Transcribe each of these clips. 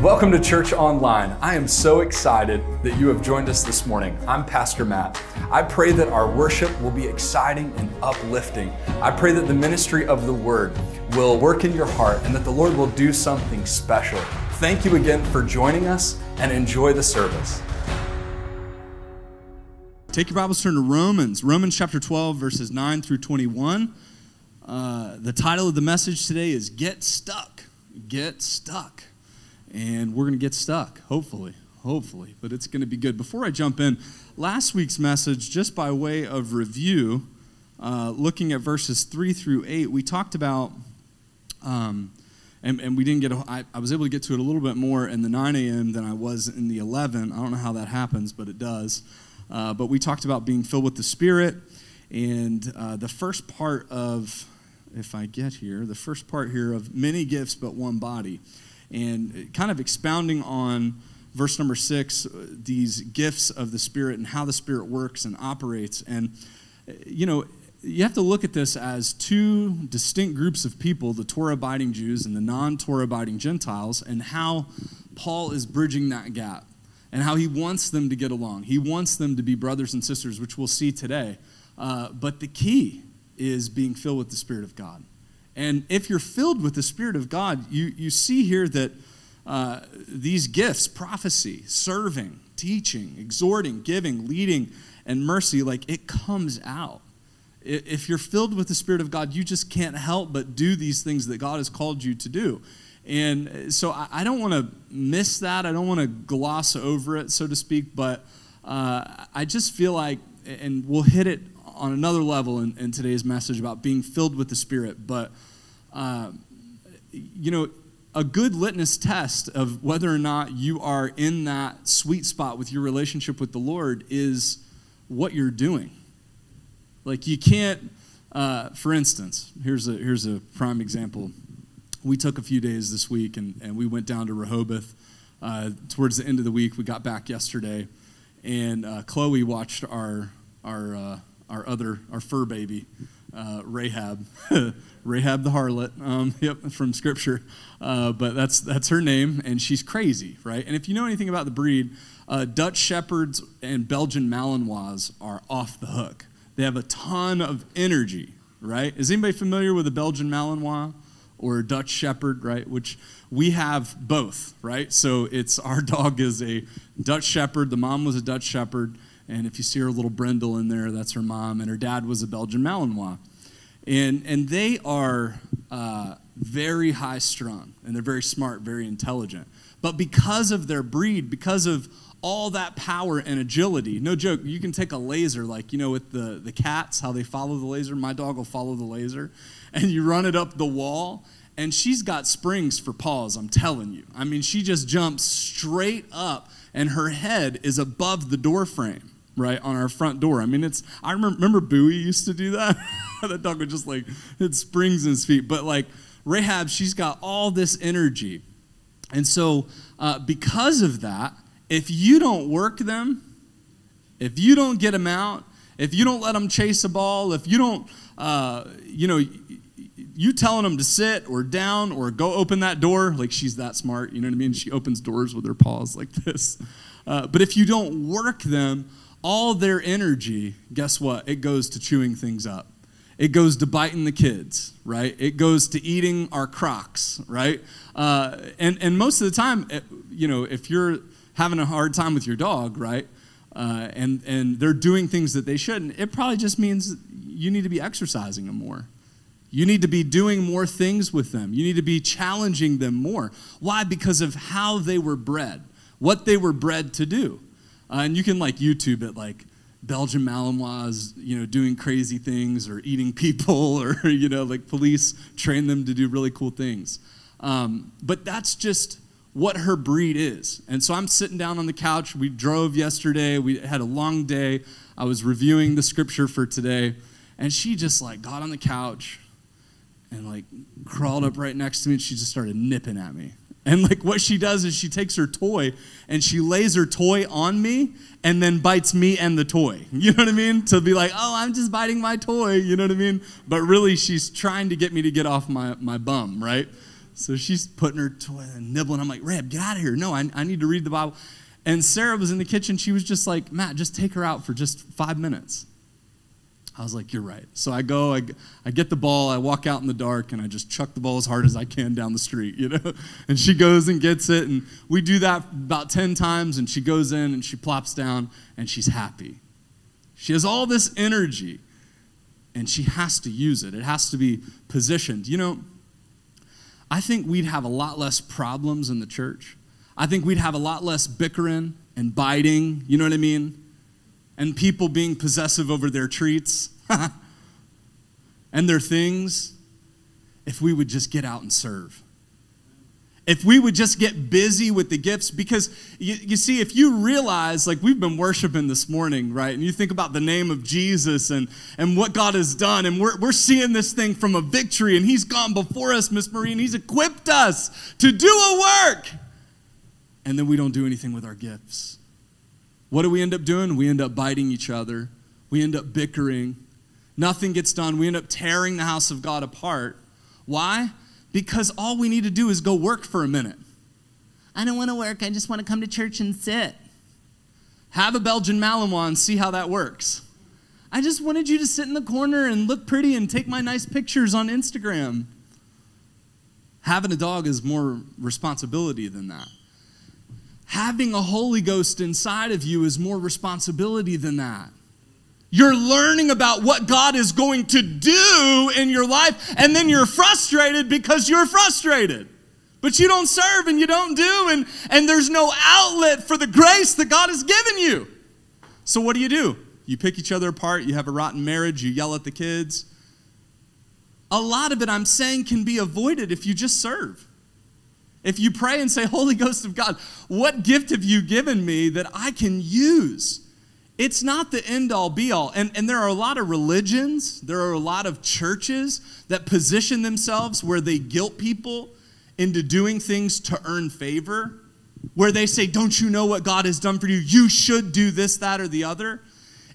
Welcome to Church Online. I am so excited that you have joined us this morning. I'm Pastor Matt. I pray that our worship will be exciting and uplifting. I pray that the ministry of the Word will work in your heart and that the Lord will do something special. Thank you again for joining us and enjoy the service. Take your Bibles, turn to Romans, Romans chapter 12, verses 9 through 21. Uh, the title of the message today is Get Stuck. Get Stuck and we're going to get stuck, hopefully, hopefully, but it's going to be good. Before I jump in, last week's message, just by way of review, uh, looking at verses 3 through 8, we talked about, um, and, and we didn't get, a, I, I was able to get to it a little bit more in the 9 a.m. than I was in the 11. I don't know how that happens, but it does. Uh, but we talked about being filled with the Spirit, and uh, the first part of, if I get here, the first part here of many gifts but one body and kind of expounding on verse number six, these gifts of the Spirit and how the Spirit works and operates. And, you know, you have to look at this as two distinct groups of people the Torah abiding Jews and the non Torah abiding Gentiles, and how Paul is bridging that gap and how he wants them to get along. He wants them to be brothers and sisters, which we'll see today. Uh, but the key is being filled with the Spirit of God. And if you're filled with the Spirit of God, you, you see here that uh, these gifts prophecy, serving, teaching, exhorting, giving, leading, and mercy like it comes out. If you're filled with the Spirit of God, you just can't help but do these things that God has called you to do. And so I don't want to miss that. I don't want to gloss over it, so to speak, but uh, I just feel like, and we'll hit it on another level in, in today's message about being filled with the Spirit. But, uh, you know, a good litmus test of whether or not you are in that sweet spot with your relationship with the Lord is what you're doing. Like, you can't, uh, for instance, here's a, here's a prime example. We took a few days this week and, and we went down to Rehoboth. Uh, towards the end of the week, we got back yesterday, and uh, Chloe watched our, our uh, our other, our fur baby, uh, Rahab. Rahab the harlot, um, yep, from Scripture. Uh, but that's, that's her name, and she's crazy, right? And if you know anything about the breed, uh, Dutch Shepherds and Belgian Malinois are off the hook. They have a ton of energy, right? Is anybody familiar with a Belgian Malinois or a Dutch Shepherd, right? Which we have both, right? So it's our dog is a Dutch Shepherd. The mom was a Dutch Shepherd and if you see her little Brindle in there, that's her mom. And her dad was a Belgian Malinois. And, and they are uh, very high strung, and they're very smart, very intelligent. But because of their breed, because of all that power and agility. No joke, you can take a laser, like, you know, with the, the cats, how they follow the laser. My dog will follow the laser. And you run it up the wall, and she's got springs for paws, I'm telling you. I mean, she just jumps straight up, and her head is above the door frame right on our front door. I mean, it's I remember, remember Bowie used to do that. that dog would just like it springs in his feet. But like Rahab, she's got all this energy, and so uh, because of that, if you don't work them, if you don't get them out, if you don't let them chase a ball, if you don't, uh, you know. You telling them to sit or down or go open that door, like she's that smart, you know what I mean? She opens doors with her paws like this. Uh, but if you don't work them, all their energy, guess what? It goes to chewing things up. It goes to biting the kids, right? It goes to eating our crocs, right? Uh, and, and most of the time, eh, you know, if you're having a hard time with your dog, right? Uh, and, and they're doing things that they shouldn't, it probably just means you need to be exercising them more. You need to be doing more things with them. You need to be challenging them more. Why? Because of how they were bred, what they were bred to do. Uh, and you can like YouTube it, like Belgian Malinois, you know, doing crazy things or eating people, or you know, like police train them to do really cool things. Um, but that's just what her breed is. And so I'm sitting down on the couch. We drove yesterday. We had a long day. I was reviewing the scripture for today, and she just like got on the couch and like crawled up right next to me and she just started nipping at me. And like what she does is she takes her toy and she lays her toy on me and then bites me and the toy. You know what I mean? To be like, oh, I'm just biting my toy. You know what I mean? But really, she's trying to get me to get off my, my bum, right? So she's putting her toy and nibbling. I'm like, Reb, get out of here. No, I, I need to read the Bible. And Sarah was in the kitchen. She was just like, Matt, just take her out for just five minutes. I was like, you're right. So I go, I, I get the ball, I walk out in the dark, and I just chuck the ball as hard as I can down the street, you know? And she goes and gets it, and we do that about 10 times, and she goes in and she plops down, and she's happy. She has all this energy, and she has to use it. It has to be positioned. You know, I think we'd have a lot less problems in the church. I think we'd have a lot less bickering and biting, you know what I mean? And people being possessive over their treats and their things if we would just get out and serve. If we would just get busy with the gifts, because you, you, see, if you realize, like we've been worshiping this morning, right, and you think about the name of Jesus and, and what God has done, and we're, we're seeing this thing from a victory, and He's gone before us, Miss Marie, and He's equipped us to do a work. And then we don't do anything with our gifts. What do we end up doing? We end up biting each other. We end up bickering. Nothing gets done. We end up tearing the house of God apart. Why? Because all we need to do is go work for a minute. I don't want to work. I just want to come to church and sit. Have a Belgian Malinois and see how that works. I just wanted you to sit in the corner and look pretty and take my nice pictures on Instagram. Having a dog is more responsibility than that having a Holy Ghost inside of you is more responsibility than that. You're learning about what God is going to do in your life, and then you're frustrated because you're frustrated. But you don't serve and you don't do, and, and there's no outlet for the grace that God has given you. So, what do you do? You pick each other apart, you have a rotten marriage, you yell at the kids. A lot of it, I'm saying, can be avoided if you just serve. If you pray and say, Holy Ghost of God, what gift have you given me that I can use? It's not the end all be all. And, and there are a lot of religions, there are a lot of churches that position themselves where they guilt people into doing things to earn favor, where they say, Don't you know what God has done for you? You should do this, that, or the other.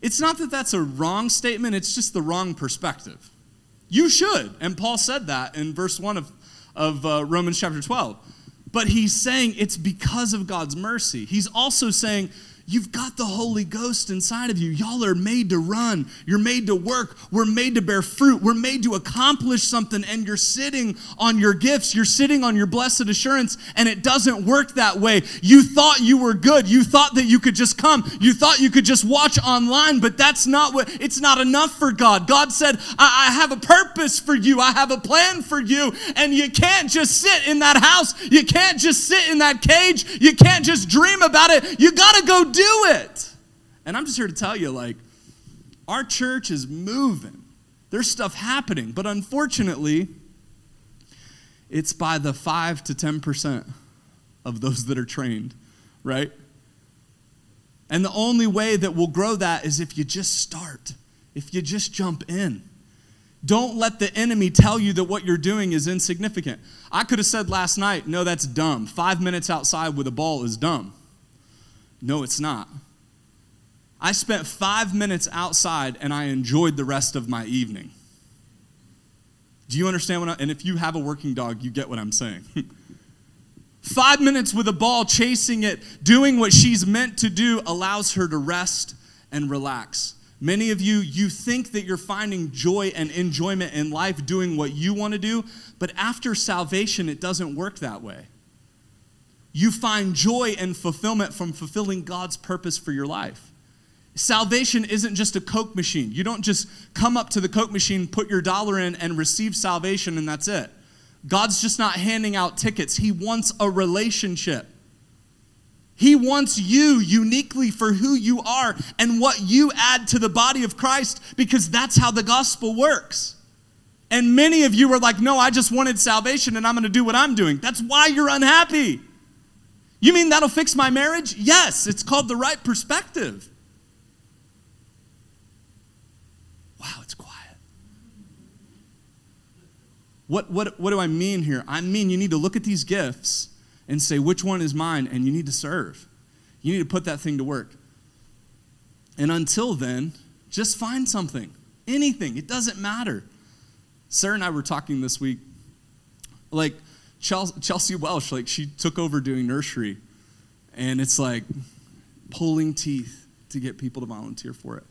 It's not that that's a wrong statement, it's just the wrong perspective. You should. And Paul said that in verse 1 of, of uh, Romans chapter 12 but he's saying it's because of God's mercy. He's also saying You've got the Holy Ghost inside of you. Y'all are made to run. You're made to work. We're made to bear fruit. We're made to accomplish something, and you're sitting on your gifts. You're sitting on your blessed assurance, and it doesn't work that way. You thought you were good. You thought that you could just come. You thought you could just watch online, but that's not what, it's not enough for God. God said, I, I have a purpose for you. I have a plan for you, and you can't just sit in that house. You can't just sit in that cage. You can't just dream about it. You got to go do it. And I'm just here to tell you, like, our church is moving. There's stuff happening, but unfortunately, it's by the 5 to 10% of those that are trained, right? And the only way that we'll grow that is if you just start, if you just jump in. Don't let the enemy tell you that what you're doing is insignificant. I could have said last night, no, that's dumb. Five minutes outside with a ball is dumb. No, it's not. I spent five minutes outside and I enjoyed the rest of my evening. Do you understand what I, and if you have a working dog, you get what I'm saying. five minutes with a ball, chasing it, doing what she's meant to do, allows her to rest and relax. Many of you, you think that you're finding joy and enjoyment in life doing what you want to do, but after salvation, it doesn't work that way you find joy and fulfillment from fulfilling God's purpose for your life. Salvation isn't just a Coke machine. You don't just come up to the Coke machine, put your dollar in, and receive salvation, and that's it. God's just not handing out tickets, He wants a relationship. He wants you uniquely for who you are and what you add to the body of Christ because that's how the gospel works. And many of you are like, no, I just wanted salvation and I'm going to do what I'm doing. That's why you're unhappy. You mean that'll fix my marriage? Yes, it's called the right perspective. Wow, it's quiet. What, what, what do I mean here? I mean you need to look at these gifts and say, which one is mine? And you need to serve. You need to put that thing to work. And until then, just find something, anything. It doesn't matter. Sarah and I were talking this week. Like, Chelsea Welsh, like she took over doing nursery, and it's like pulling teeth to get people to volunteer for it.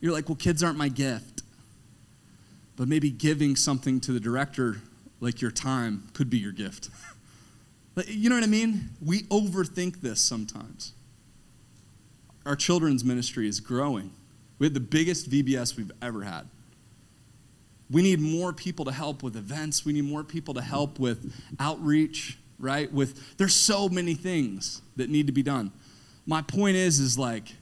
You're like, well, kids aren't my gift. But maybe giving something to the director, like your time, could be your gift. you know what I mean? We overthink this sometimes. Our children's ministry is growing. We had the biggest VBS we've ever had. We need more people to help with events. We need more people to help with outreach, right? With there's so many things that need to be done. My point is is like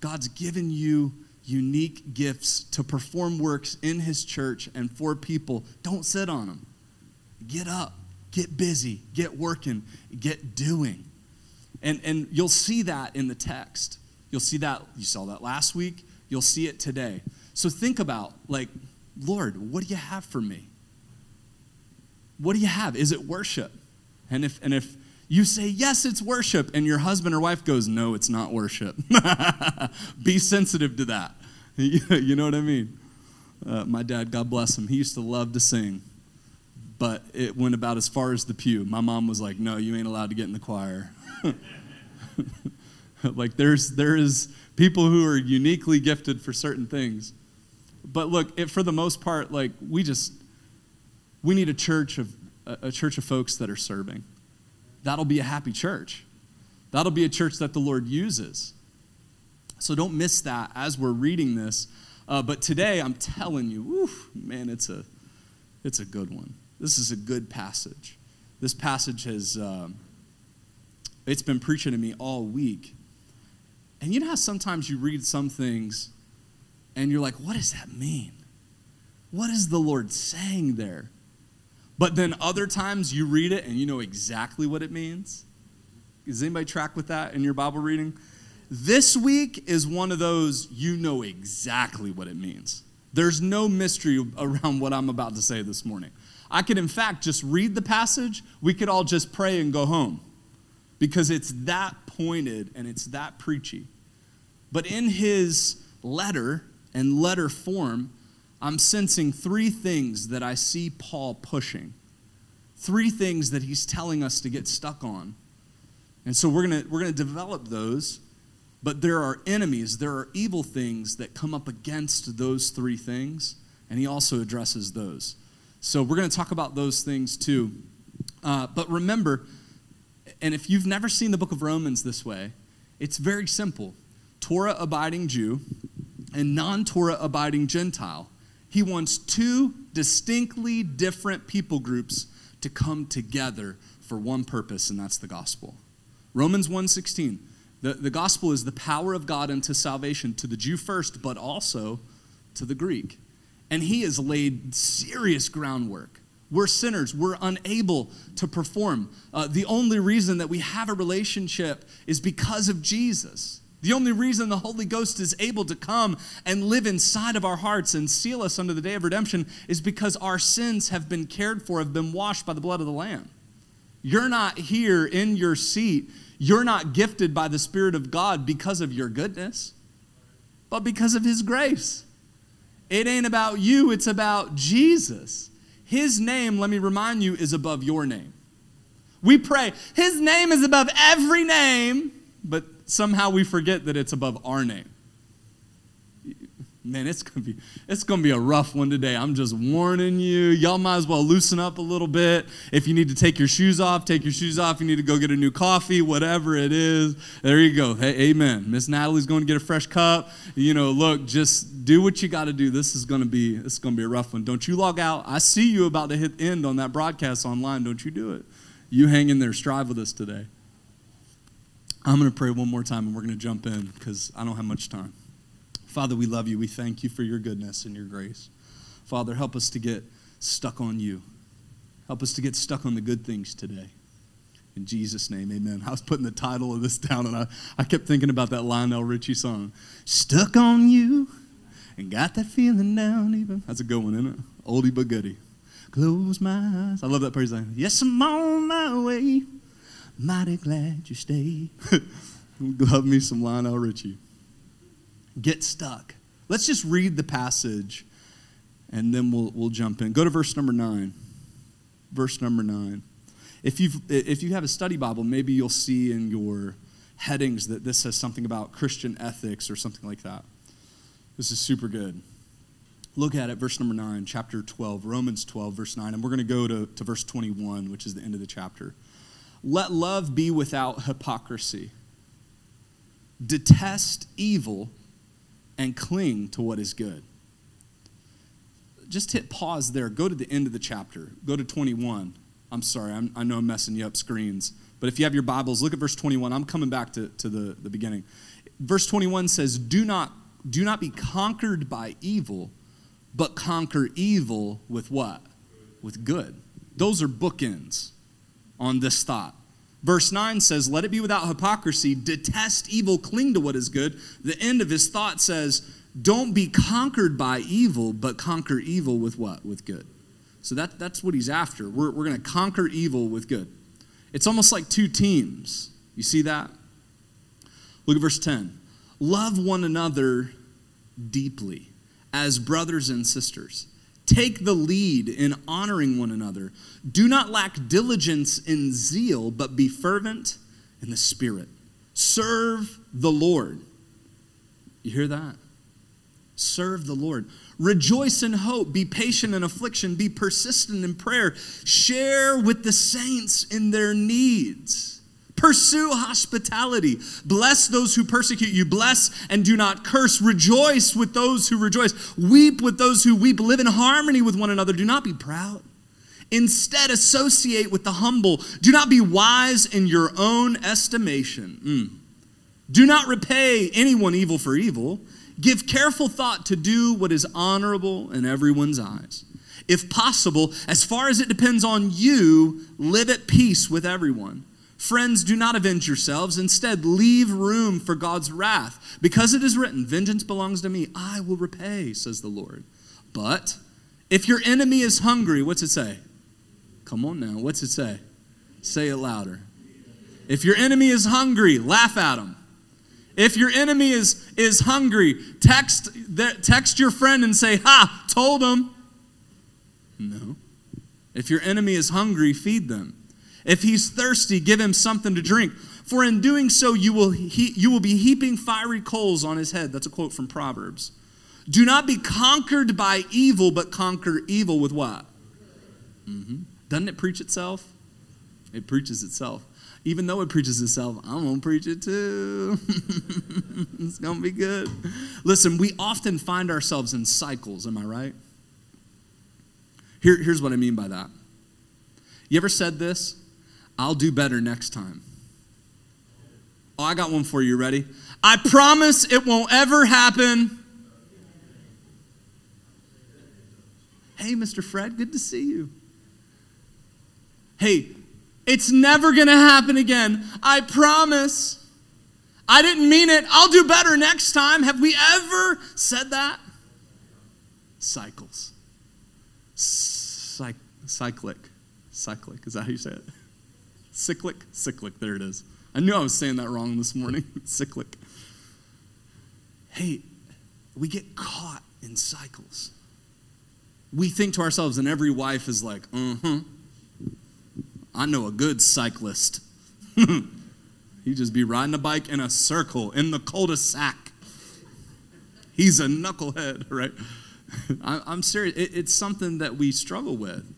God's given you unique gifts to perform works in his church and for people. Don't sit on them. Get up, get busy, get working, get doing. And and you'll see that in the text. You'll see that you saw that last week, you'll see it today. So think about like Lord, what do you have for me? What do you have? Is it worship? And if, and if you say, yes, it's worship, and your husband or wife goes, no, it's not worship, be sensitive to that. you know what I mean? Uh, my dad, God bless him, he used to love to sing, but it went about as far as the pew. My mom was like, no, you ain't allowed to get in the choir. like there's there is people who are uniquely gifted for certain things but look, it, for the most part, like we just we need a church of a church of folks that are serving. That'll be a happy church. That'll be a church that the Lord uses. So don't miss that as we're reading this. Uh, but today, I'm telling you, whew, man, it's a it's a good one. This is a good passage. This passage has um, it's been preaching to me all week. And you know how sometimes you read some things and you're like, what does that mean? What is the Lord saying there? But then other times you read it and you know exactly what it means. Does anybody track with that in your Bible reading? This week is one of those you know exactly what it means. There's no mystery around what I'm about to say this morning. I could, in fact, just read the passage. We could all just pray and go home because it's that pointed and it's that preachy. But in his letter, and letter form, I'm sensing three things that I see Paul pushing. Three things that he's telling us to get stuck on. And so we're going we're going to develop those, but there are enemies, there are evil things that come up against those three things, and he also addresses those. So we're going to talk about those things too. Uh, but remember, and if you've never seen the book of Romans this way, it's very simple. Torah abiding Jew and non Torah abiding Gentile. He wants two distinctly different people groups to come together for one purpose, and that's the gospel. Romans 1:16. The, the gospel is the power of God unto salvation to the Jew first, but also to the Greek. And he has laid serious groundwork. We're sinners. We're unable to perform. Uh, the only reason that we have a relationship is because of Jesus. The only reason the Holy Ghost is able to come and live inside of our hearts and seal us under the day of redemption is because our sins have been cared for, have been washed by the blood of the Lamb. You're not here in your seat. You're not gifted by the Spirit of God because of your goodness, but because of His grace. It ain't about you, it's about Jesus. His name, let me remind you, is above your name. We pray, His name is above every name, but somehow we forget that it's above our name. Man, it's gonna be it's gonna be a rough one today. I'm just warning you. Y'all might as well loosen up a little bit. If you need to take your shoes off, take your shoes off. You need to go get a new coffee, whatever it is. There you go. Hey, amen. Miss Natalie's going to get a fresh cup. You know, look, just do what you got to do. This is gonna be is gonna be a rough one. Don't you log out. I see you about to hit end on that broadcast online. Don't you do it. You hang in there. Strive with us today. I'm going to pray one more time and we're going to jump in because I don't have much time. Father, we love you. We thank you for your goodness and your grace. Father, help us to get stuck on you. Help us to get stuck on the good things today. In Jesus' name, amen. I was putting the title of this down and I, I kept thinking about that Lionel Richie song. Stuck on you and got that feeling down even. That's a good one, isn't it? Oldie but goodie. Close my eyes. I love that praise. Yes, I'm on my way mighty glad you stayed. Love me some Lionel Richie. Get stuck. Let's just read the passage and then we'll, we'll jump in. Go to verse number nine. verse number 9. If, you've, if you have a study Bible, maybe you'll see in your headings that this says something about Christian ethics or something like that. This is super good. Look at it, verse number 9, chapter 12, Romans 12, verse 9. And we're going to go to, to verse 21, which is the end of the chapter. Let love be without hypocrisy. Detest evil and cling to what is good. Just hit pause there. Go to the end of the chapter. Go to 21. I'm sorry, I'm, i know I'm messing you up screens. But if you have your Bibles, look at verse 21. I'm coming back to, to the, the beginning. Verse 21 says, do not, do not be conquered by evil, but conquer evil with what? With good. Those are bookends on this thought. Verse 9 says, Let it be without hypocrisy, detest evil, cling to what is good. The end of his thought says, Don't be conquered by evil, but conquer evil with what? With good. So that, that's what he's after. We're, we're going to conquer evil with good. It's almost like two teams. You see that? Look at verse 10. Love one another deeply as brothers and sisters. Take the lead in honoring one another. Do not lack diligence in zeal, but be fervent in the Spirit. Serve the Lord. You hear that? Serve the Lord. Rejoice in hope. Be patient in affliction. Be persistent in prayer. Share with the saints in their needs. Pursue hospitality. Bless those who persecute you. Bless and do not curse. Rejoice with those who rejoice. Weep with those who weep. Live in harmony with one another. Do not be proud. Instead, associate with the humble. Do not be wise in your own estimation. Mm. Do not repay anyone evil for evil. Give careful thought to do what is honorable in everyone's eyes. If possible, as far as it depends on you, live at peace with everyone. Friends, do not avenge yourselves. Instead, leave room for God's wrath. Because it is written, Vengeance belongs to me. I will repay, says the Lord. But if your enemy is hungry, what's it say? Come on now. What's it say? Say it louder. If your enemy is hungry, laugh at him. If your enemy is, is hungry, text, text your friend and say, Ha, told him. No. If your enemy is hungry, feed them. If he's thirsty, give him something to drink. For in doing so, you will, he, you will be heaping fiery coals on his head. That's a quote from Proverbs. Do not be conquered by evil, but conquer evil with what? Mm-hmm. Doesn't it preach itself? It preaches itself. Even though it preaches itself, I'm going to preach it too. it's going to be good. Listen, we often find ourselves in cycles, am I right? Here, here's what I mean by that. You ever said this? I'll do better next time. Oh, I got one for you. Ready? I promise it won't ever happen. Hey, Mr. Fred, good to see you. Hey, it's never going to happen again. I promise. I didn't mean it. I'll do better next time. Have we ever said that? Cycles. Cyc- cyclic. Cyclic. Is that how you say it? Cyclic? Cyclic, there it is. I knew I was saying that wrong this morning. Cyclic. Hey, we get caught in cycles. We think to ourselves, and every wife is like, uh huh. I know a good cyclist. He'd just be riding a bike in a circle in the cul-de-sac. He's a knucklehead, right? I'm serious. It's something that we struggle with.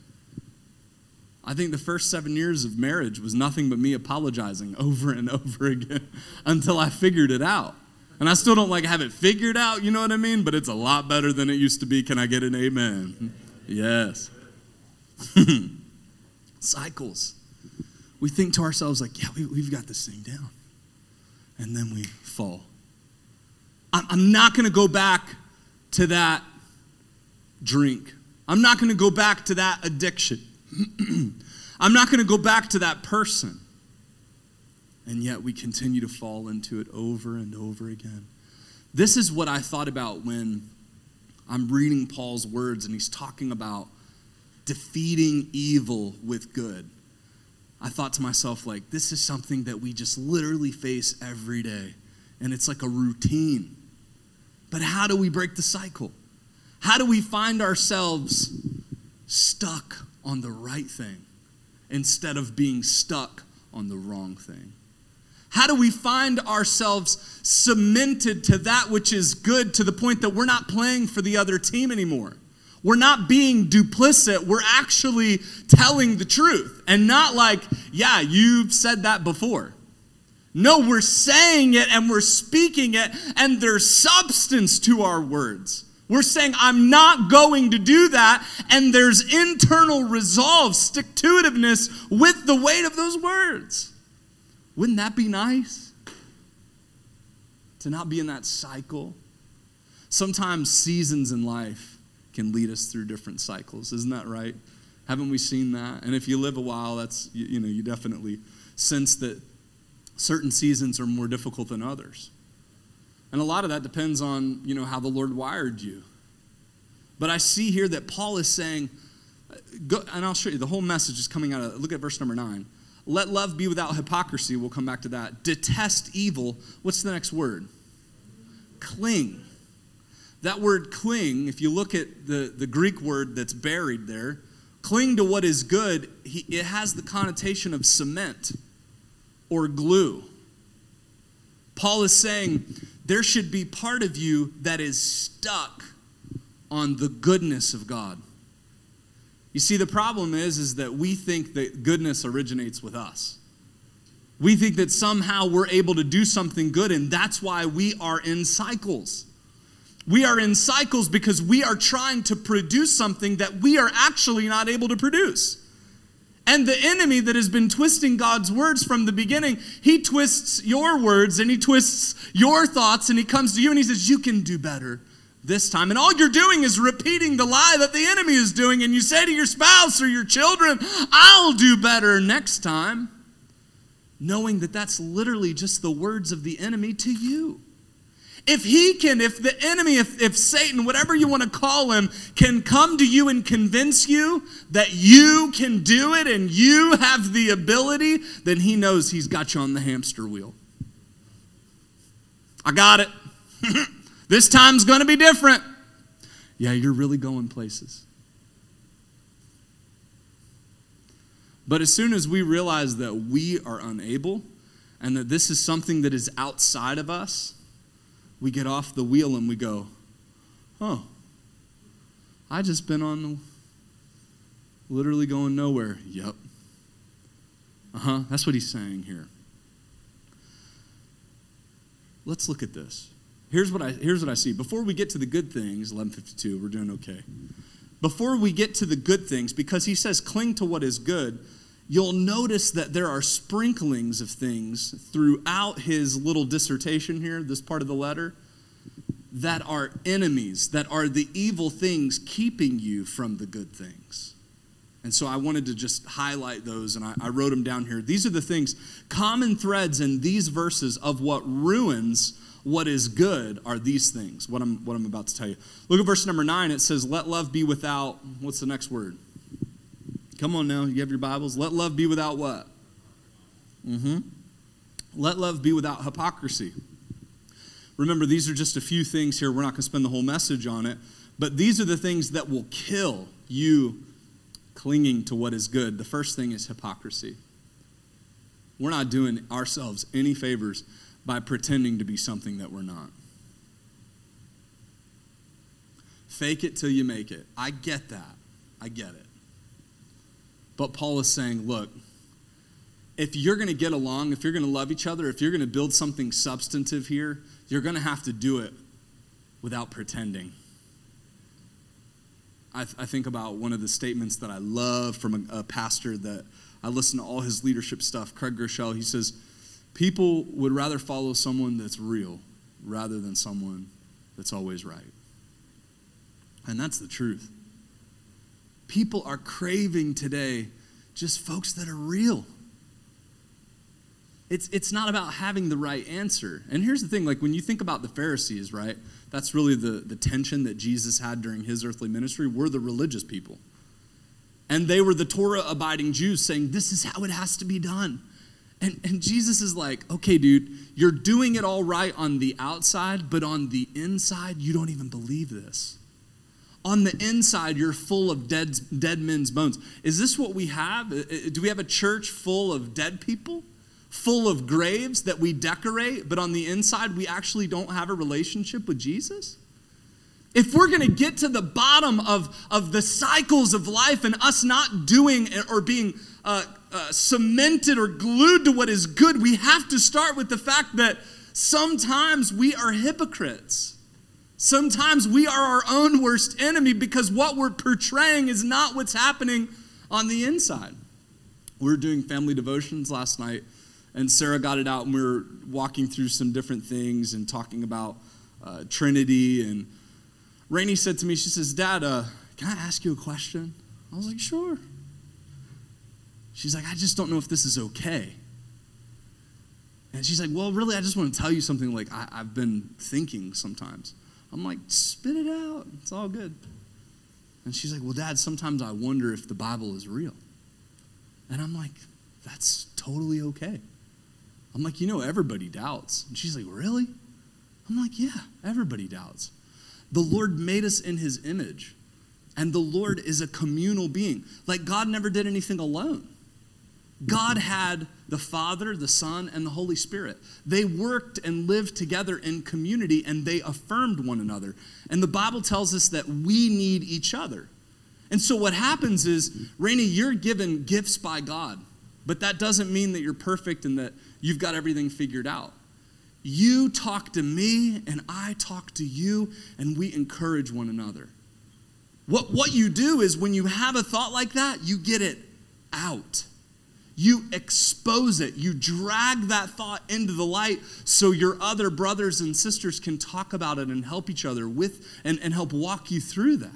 I think the first seven years of marriage was nothing but me apologizing over and over again until I figured it out. And I still don't like have it figured out, you know what I mean? But it's a lot better than it used to be. Can I get an amen? Yes. Cycles. We think to ourselves, like, yeah, we, have got this thing down. And then we fall. I'm not going to go back to that drink. I'm not going to go back to that addiction. I'm not going to go back to that person. And yet we continue to fall into it over and over again. This is what I thought about when I'm reading Paul's words and he's talking about defeating evil with good. I thought to myself, like, this is something that we just literally face every day. And it's like a routine. But how do we break the cycle? How do we find ourselves stuck on the right thing. instead of being stuck on the wrong thing? How do we find ourselves cemented to that which is good to the point that we're not playing for the other team anymore? We're not being duplicit. We're actually telling the truth and not like, yeah, you've said that before. No, we're saying it and we're speaking it, and there's substance to our words. We're saying, I'm not going to do that, and there's internal resolve, stick to itiveness with the weight of those words. Wouldn't that be nice? To not be in that cycle. Sometimes seasons in life can lead us through different cycles. Isn't that right? Haven't we seen that? And if you live a while, that's, you, you know, you definitely sense that certain seasons are more difficult than others. And a lot of that depends on, you know, how the Lord wired you. But I see here that Paul is saying, go, and I'll show you, the whole message is coming out of, look at verse number nine. Let love be without hypocrisy. We'll come back to that. Detest evil. What's the next word? Cling. That word cling, if you look at the, the Greek word that's buried there, cling to what is good, he, it has the connotation of cement or glue. Paul is saying there should be part of you that is stuck on the goodness of God. You see, the problem is, is that we think that goodness originates with us. We think that somehow we're able to do something good, and that's why we are in cycles. We are in cycles because we are trying to produce something that we are actually not able to produce. And the enemy that has been twisting God's words from the beginning, he twists your words and he twists your thoughts and he comes to you and he says, You can do better this time. And all you're doing is repeating the lie that the enemy is doing. And you say to your spouse or your children, I'll do better next time. Knowing that that's literally just the words of the enemy to you. If he can, if the enemy, if, if Satan, whatever you want to call him, can come to you and convince you that you can do it and you have the ability, then he knows he's got you on the hamster wheel. I got it. This time's going to be different. Yeah, you're really going places. But as soon as we realize that we are unable and that this is something that is outside of us, we get off the wheel and we go, oh, I just been on the, literally going nowhere. Yep. Uh huh. That's what he's saying here. Let's look at this. Here's what I, here's what I see. Before we get to the good things, 1152, we're doing okay. Before we get to the good things, because he says cling to what is good, you'll notice that there are sprinklings of things throughout his little dissertation here, this part of the letter, that are enemies, that are the evil things keeping you from the good things. And so I wanted to just highlight those, and I, I wrote them down here. These are the things, common threads in these verses of what ruins what is good are these things, what I'm, what I'm about to tell you. Look at verse number nine. It says, Let love be without, what's the next word? Come on now, you have your Bibles. Let love be without what? Mm-hmm. Let love be without hypocrisy. Remember, these are just a few things here. We're not going to spend the whole message on it, but these are the things that will kill you clinging to what is good. The first thing is hypocrisy. We're not doing ourselves any favors by pretending to be something that we're not. Fake it till you make it. I get that. I get it. But Paul is saying, look, if you're going to get along, if you're going to love each other, if you're going to build something substantive here, you're going to have to do it without pretending. I, th- I think about one of the statements that I love from a, a pastor that I listen to all his leadership stuff, Craig Groeschel. He says, People would rather follow someone that's real rather than someone that's always right. And that's the truth. People are craving today just folks that are real. It's, it's not about having the right answer. And here's the thing like when you think about the Pharisees, right? That's really the, the tension that Jesus had during his earthly ministry. We're the religious people. And they were the Torah abiding Jews saying, This is how it has to be done. And, and Jesus is like, okay, dude, you're doing it all right on the outside, but on the inside, you don't even believe this. On the inside you're full of dead, dead men's bones. Is this what we have? Do we have a church full of dead people? Full of graves that we decorate, but on the inside we actually don't have a relationship with Jesus? If we're going to get to the bottom of, of the cycles of life and us not doing or being uh, uh, cemented or glued to what is good, we have to start with the fact that sometimes we are hypocrites. Sometimes we are our own worst enemy because what we're portraying is not what's happening on the inside. We were doing family devotions last night, and Sarah got it out, and we were walking through some different things and talking about uh, Trinity and Rainey said to me, she says, Dad, uh, can I ask you a question? I was like, sure. She's like, I just don't know if this is okay. And she's like, Well, really, I just want to tell you something like I, have been thinking sometimes. I'm like, Spit it out. It's all good. And she's like, Well, Dad, sometimes I wonder if the Bible is real. And I'm like, That's totally okay. I'm like, You know, everybody doubts. And she's like, Really? I'm like, Yeah, everybody doubts. The Lord made us in his image. And the Lord is a communal being. Like God never did anything alone. God had the Father, the Son, and the Holy Spirit. They worked and lived together in community and they affirmed one another. And the Bible tells us that we need each other. And so what happens is, Rainey, you're given gifts by God, but that doesn't mean that you're perfect and that you've got everything figured out. You talk to me, and I talk to you, and we encourage one another. What, what you do is when you have a thought like that, you get it out. You expose it. You drag that thought into the light so your other brothers and sisters can talk about it and help each other with and, and help walk you through that.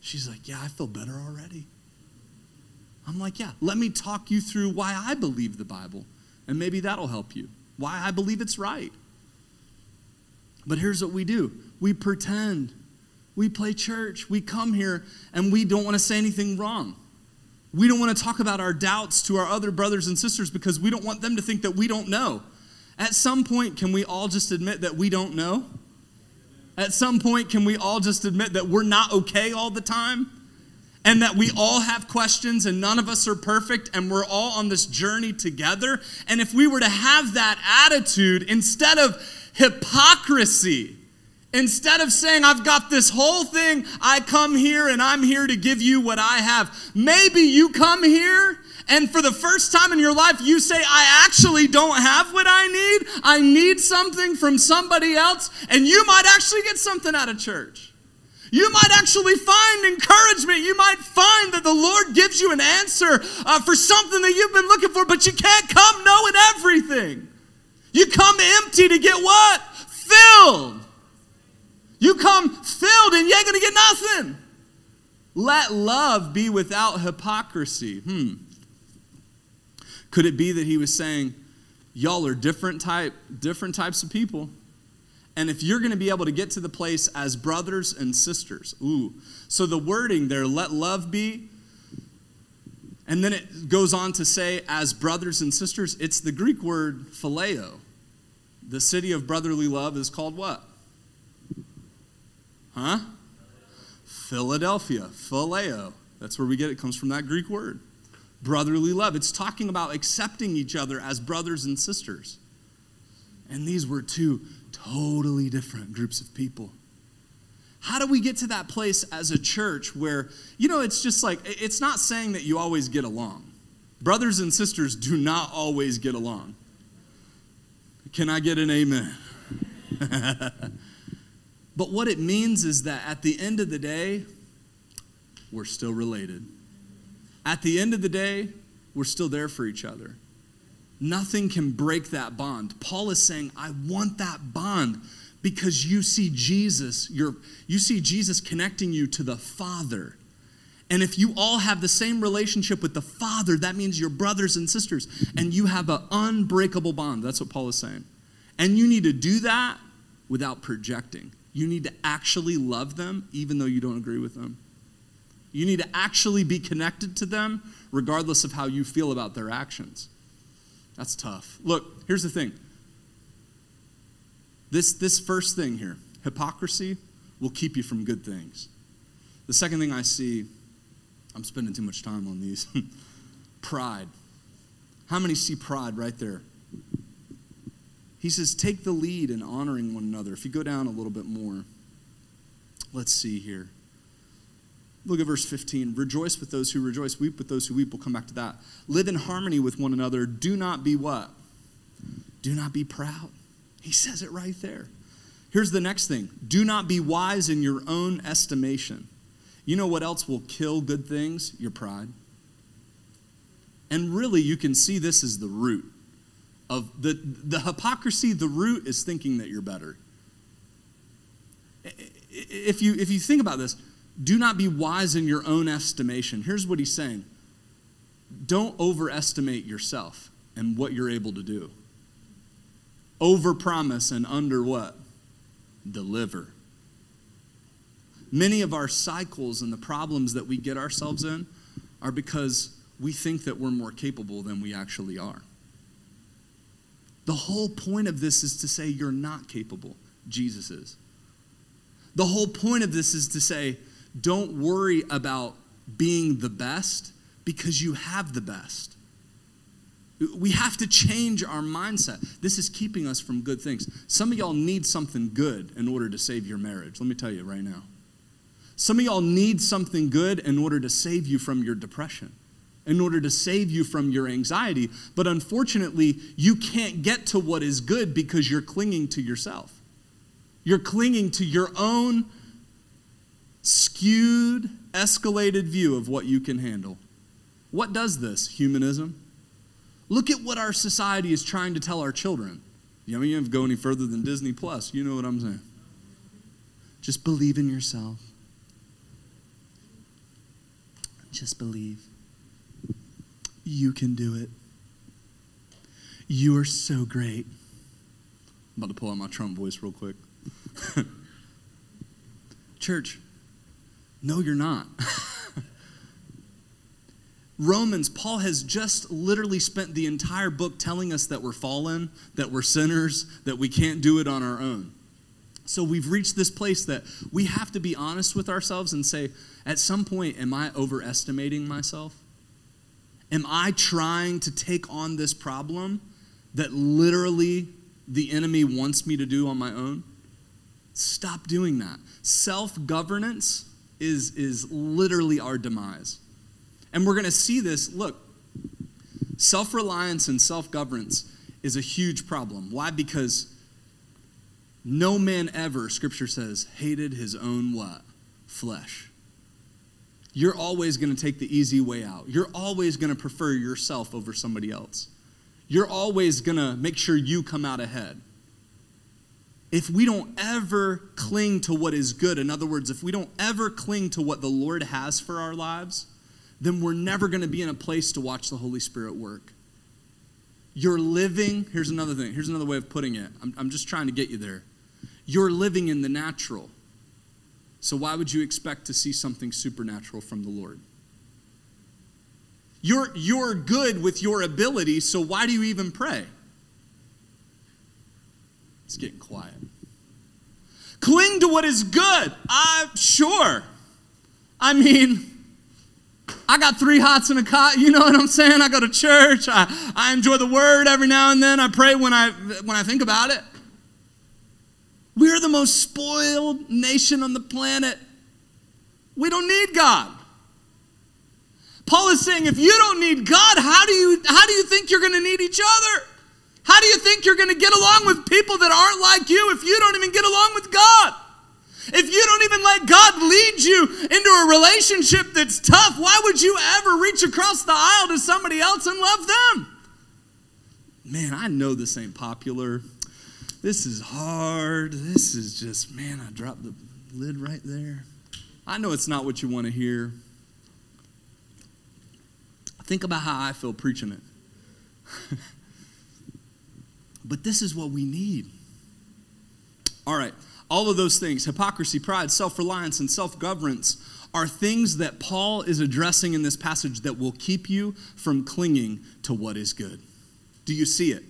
She's like, Yeah, I feel better already. I'm like, Yeah, let me talk you through why I believe the Bible, and maybe that'll help you why I believe it's right. But here's what we do we pretend. We play church. We come here and we don't want to say anything wrong. We don't want to talk about our doubts to our other brothers and sisters because we don't want them to think that we don't know. At some point, can we all just admit that we don't know? At some point, can we all just admit that we're not okay all the time? and that we all have questions and none of us are perfect and we're all on this journey together. And if we were to have that attitude instead of hypocrisy, instead of saying, I've got this whole thing, I come here and I'm here to give you what I have, maybe you come here. And for the first time in your life, you say, I actually don't have what I need. I need something from somebody else. And you might actually get something out of church. You might actually find encouragement. You might find that the Lord gives you an answer uh, for something that you've been looking for, but you can't come knowing everything. You come empty to get what? Filled. You come filled and you ain't going to get nothing. Let love be without hypocrisy. Hmm. Could it be that he was saying, y'all are different type, different types of people? And if you're going to be able to get to the place as brothers and sisters, ooh. So the wording there, let love be, and then it goes on to say, as brothers and sisters, it's the Greek word phileo. The city of brotherly love is called what? Huh? Philadelphia, phileo. That's where we get it. it comes from that Greek word. Brotherly love. It's talking about accepting each other as brothers and sisters. And these were two totally different groups of people. How do we get to that place as a church where, you know, it's just like, it's not saying that you always get along. Brothers and sisters do not always get along. Can I get an amen? but what it means is that at the end of the day, we're still related. At the end of the day, we're still there for each other. Nothing can break that bond. Paul is saying, I want that bond because you see Jesus, you you see Jesus connecting you to the Father. And if you all have the same relationship with the Father, that means you're brothers and sisters, and you have an unbreakable bond. That's what Paul is saying. And you need to do that without projecting. You need to actually love them, even though you don't agree with them. You need to actually be connected to them, regardless of how you feel about their actions. That's tough. Look, here's the thing. This, this first thing here hypocrisy, will keep you from good things. The second thing I see, I'm spending too much time on these pride. How many see pride right there? He says, take the lead in honoring one another. If you go down a little bit more, let's see here. Look at verse 15. Rejoice with those who rejoice, weep with those who weep. We'll come back to that. Live in harmony with one another. Do not be what? Do not be proud. He says it right there. Here's the next thing do not be wise in your own estimation. You know what else will kill good things? Your pride. And really, you can see this as the root of the, the hypocrisy. The root is thinking that you're better. If you, if you think about this, do not be wise in your own estimation. Here's what he's saying don't overestimate yourself and what you're able to do. Overpromise and under what? Deliver. Many of our cycles and the problems that we get ourselves in are because we think that we're more capable than we actually are. The whole point of this is to say you're not capable. Jesus is. The whole point of this is to say don't worry about being the best because you have the best. We have to change our mindset. This is keeping us from good things. Some of y'all need something good in order to save your marriage. Let me tell you right now. Some of y'all need something good in order to save you from your depression, in order to save you from your anxiety. But unfortunately, you can't get to what is good because you're clinging to yourself. You're clinging to your own skewed, escalated view of what you can handle. What does this? Humanism. Look at what our society is trying to tell our children. You know, you to go any further than Disney Plus. You know what I'm saying. Just believe in yourself. Just believe. You can do it. You are so great. I'm about to pull out my Trump voice real quick. Church, no, you're not. Romans, Paul has just literally spent the entire book telling us that we're fallen, that we're sinners, that we can't do it on our own. So we've reached this place that we have to be honest with ourselves and say, at some point, am I overestimating myself? Am I trying to take on this problem that literally the enemy wants me to do on my own? Stop doing that. Self governance is, is literally our demise. And we're going to see this. Look, self reliance and self governance is a huge problem. Why? Because no man ever, scripture says, hated his own what? Flesh. You're always going to take the easy way out. You're always going to prefer yourself over somebody else. You're always going to make sure you come out ahead. If we don't ever cling to what is good, in other words, if we don't ever cling to what the Lord has for our lives, then we're never going to be in a place to watch the Holy Spirit work. You're living, here's another thing, here's another way of putting it. I'm, I'm just trying to get you there. You're living in the natural. So why would you expect to see something supernatural from the Lord? You're, you're good with your ability, so why do you even pray? It's getting quiet. Cling to what is good. I'm sure. I mean, I got three hots and a cot. You know what I'm saying? I go to church. I, I enjoy the word every now and then. I pray when I when I think about it. We are the most spoiled nation on the planet. We don't need God. Paul is saying if you don't need God, how do you how do you think you're going to need each other? How do you think you're going to get along with people that aren't like you if you don't even get along with God? If you don't even let God lead you into a relationship that's tough, why would you ever reach across the aisle to somebody else and love them? Man, I know this ain't popular. This is hard. This is just, man, I dropped the lid right there. I know it's not what you want to hear. Think about how I feel preaching it. but this is what we need. All right. All of those things hypocrisy, pride, self reliance, and self governance are things that Paul is addressing in this passage that will keep you from clinging to what is good. Do you see it?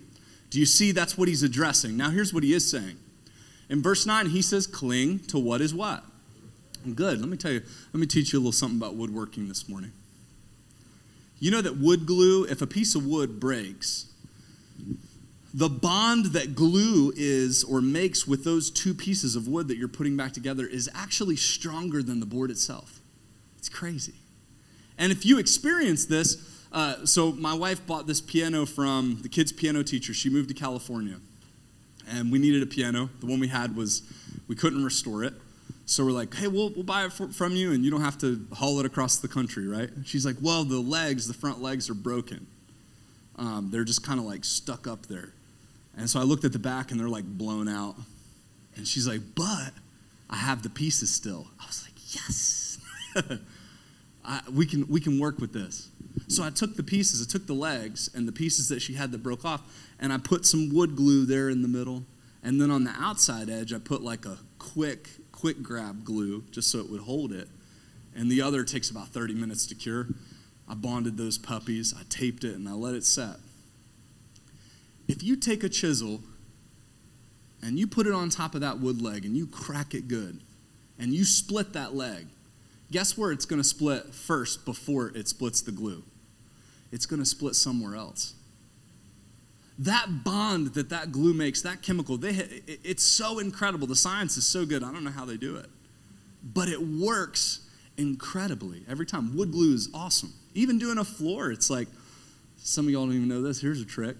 Do you see that's what he's addressing? Now, here's what he is saying In verse 9, he says, cling to what is what? Good. Let me tell you, let me teach you a little something about woodworking this morning. You know that wood glue, if a piece of wood breaks, the bond that glue is or makes with those two pieces of wood that you're putting back together is actually stronger than the board itself. It's crazy. And if you experience this, uh, so my wife bought this piano from the kids' piano teacher. She moved to California, and we needed a piano. The one we had was we couldn't restore it, so we're like, "Hey, we'll we'll buy it for, from you, and you don't have to haul it across the country, right?" She's like, "Well, the legs, the front legs are broken. Um, they're just kind of like stuck up there." And so I looked at the back, and they're like blown out. And she's like, "But I have the pieces still." I was like, "Yes." I, we, can, we can work with this. So I took the pieces, I took the legs and the pieces that she had that broke off, and I put some wood glue there in the middle. And then on the outside edge, I put like a quick, quick grab glue just so it would hold it. And the other takes about 30 minutes to cure. I bonded those puppies, I taped it, and I let it set. If you take a chisel and you put it on top of that wood leg and you crack it good, and you split that leg, guess where it's going to split first before it splits the glue? It's going to split somewhere else. That bond that that glue makes, that chemical, they, it's so incredible. The science is so good. I don't know how they do it. But it works incredibly every time. Wood glue is awesome. Even doing a floor, it's like, some of y'all don't even know this. Here's a trick.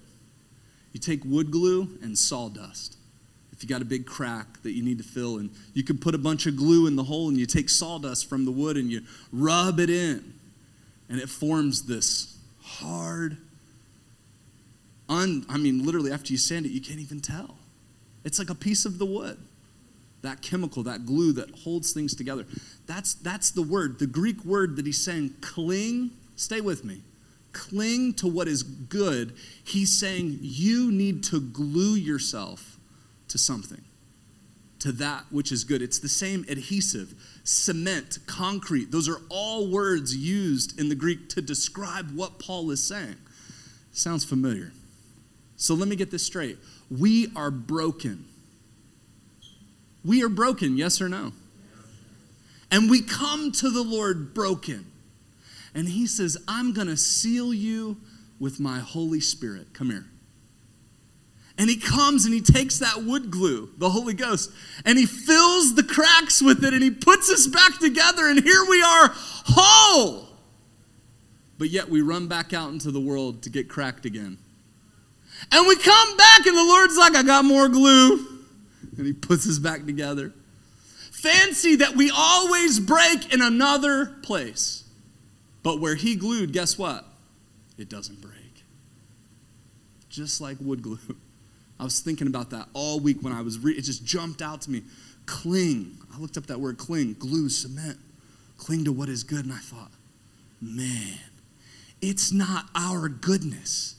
You take wood glue and sawdust if you got a big crack that you need to fill, and you can put a bunch of glue in the hole and you take sawdust from the wood and you rub it in, and it forms this hard, un, I mean, literally, after you sand it, you can't even tell. It's like a piece of the wood. That chemical, that glue that holds things together. That's, that's the word, the Greek word that he's saying, cling, stay with me cling to what is good, he's saying you need to glue yourself to something, to that which is good. It's the same adhesive, cement, concrete. Those are all words used in the Greek to describe what Paul is saying. Sounds familiar. So let me get this straight. We are broken. We are broken, yes or no? And we come to the Lord broken. And He says, I'm going to seal you with my Holy Spirit. Come here. And he comes and he takes that wood glue, the Holy Ghost, and he fills the cracks with it and he puts us back together, and here we are whole. But yet we run back out into the world to get cracked again. And we come back, and the Lord's like, I got more glue. And he puts us back together. Fancy that we always break in another place. But where he glued, guess what? It doesn't break. Just like wood glue. I was thinking about that all week when I was re- it just jumped out to me. Cling. I looked up that word cling, glue, cement. Cling to what is good and I thought, man, it's not our goodness.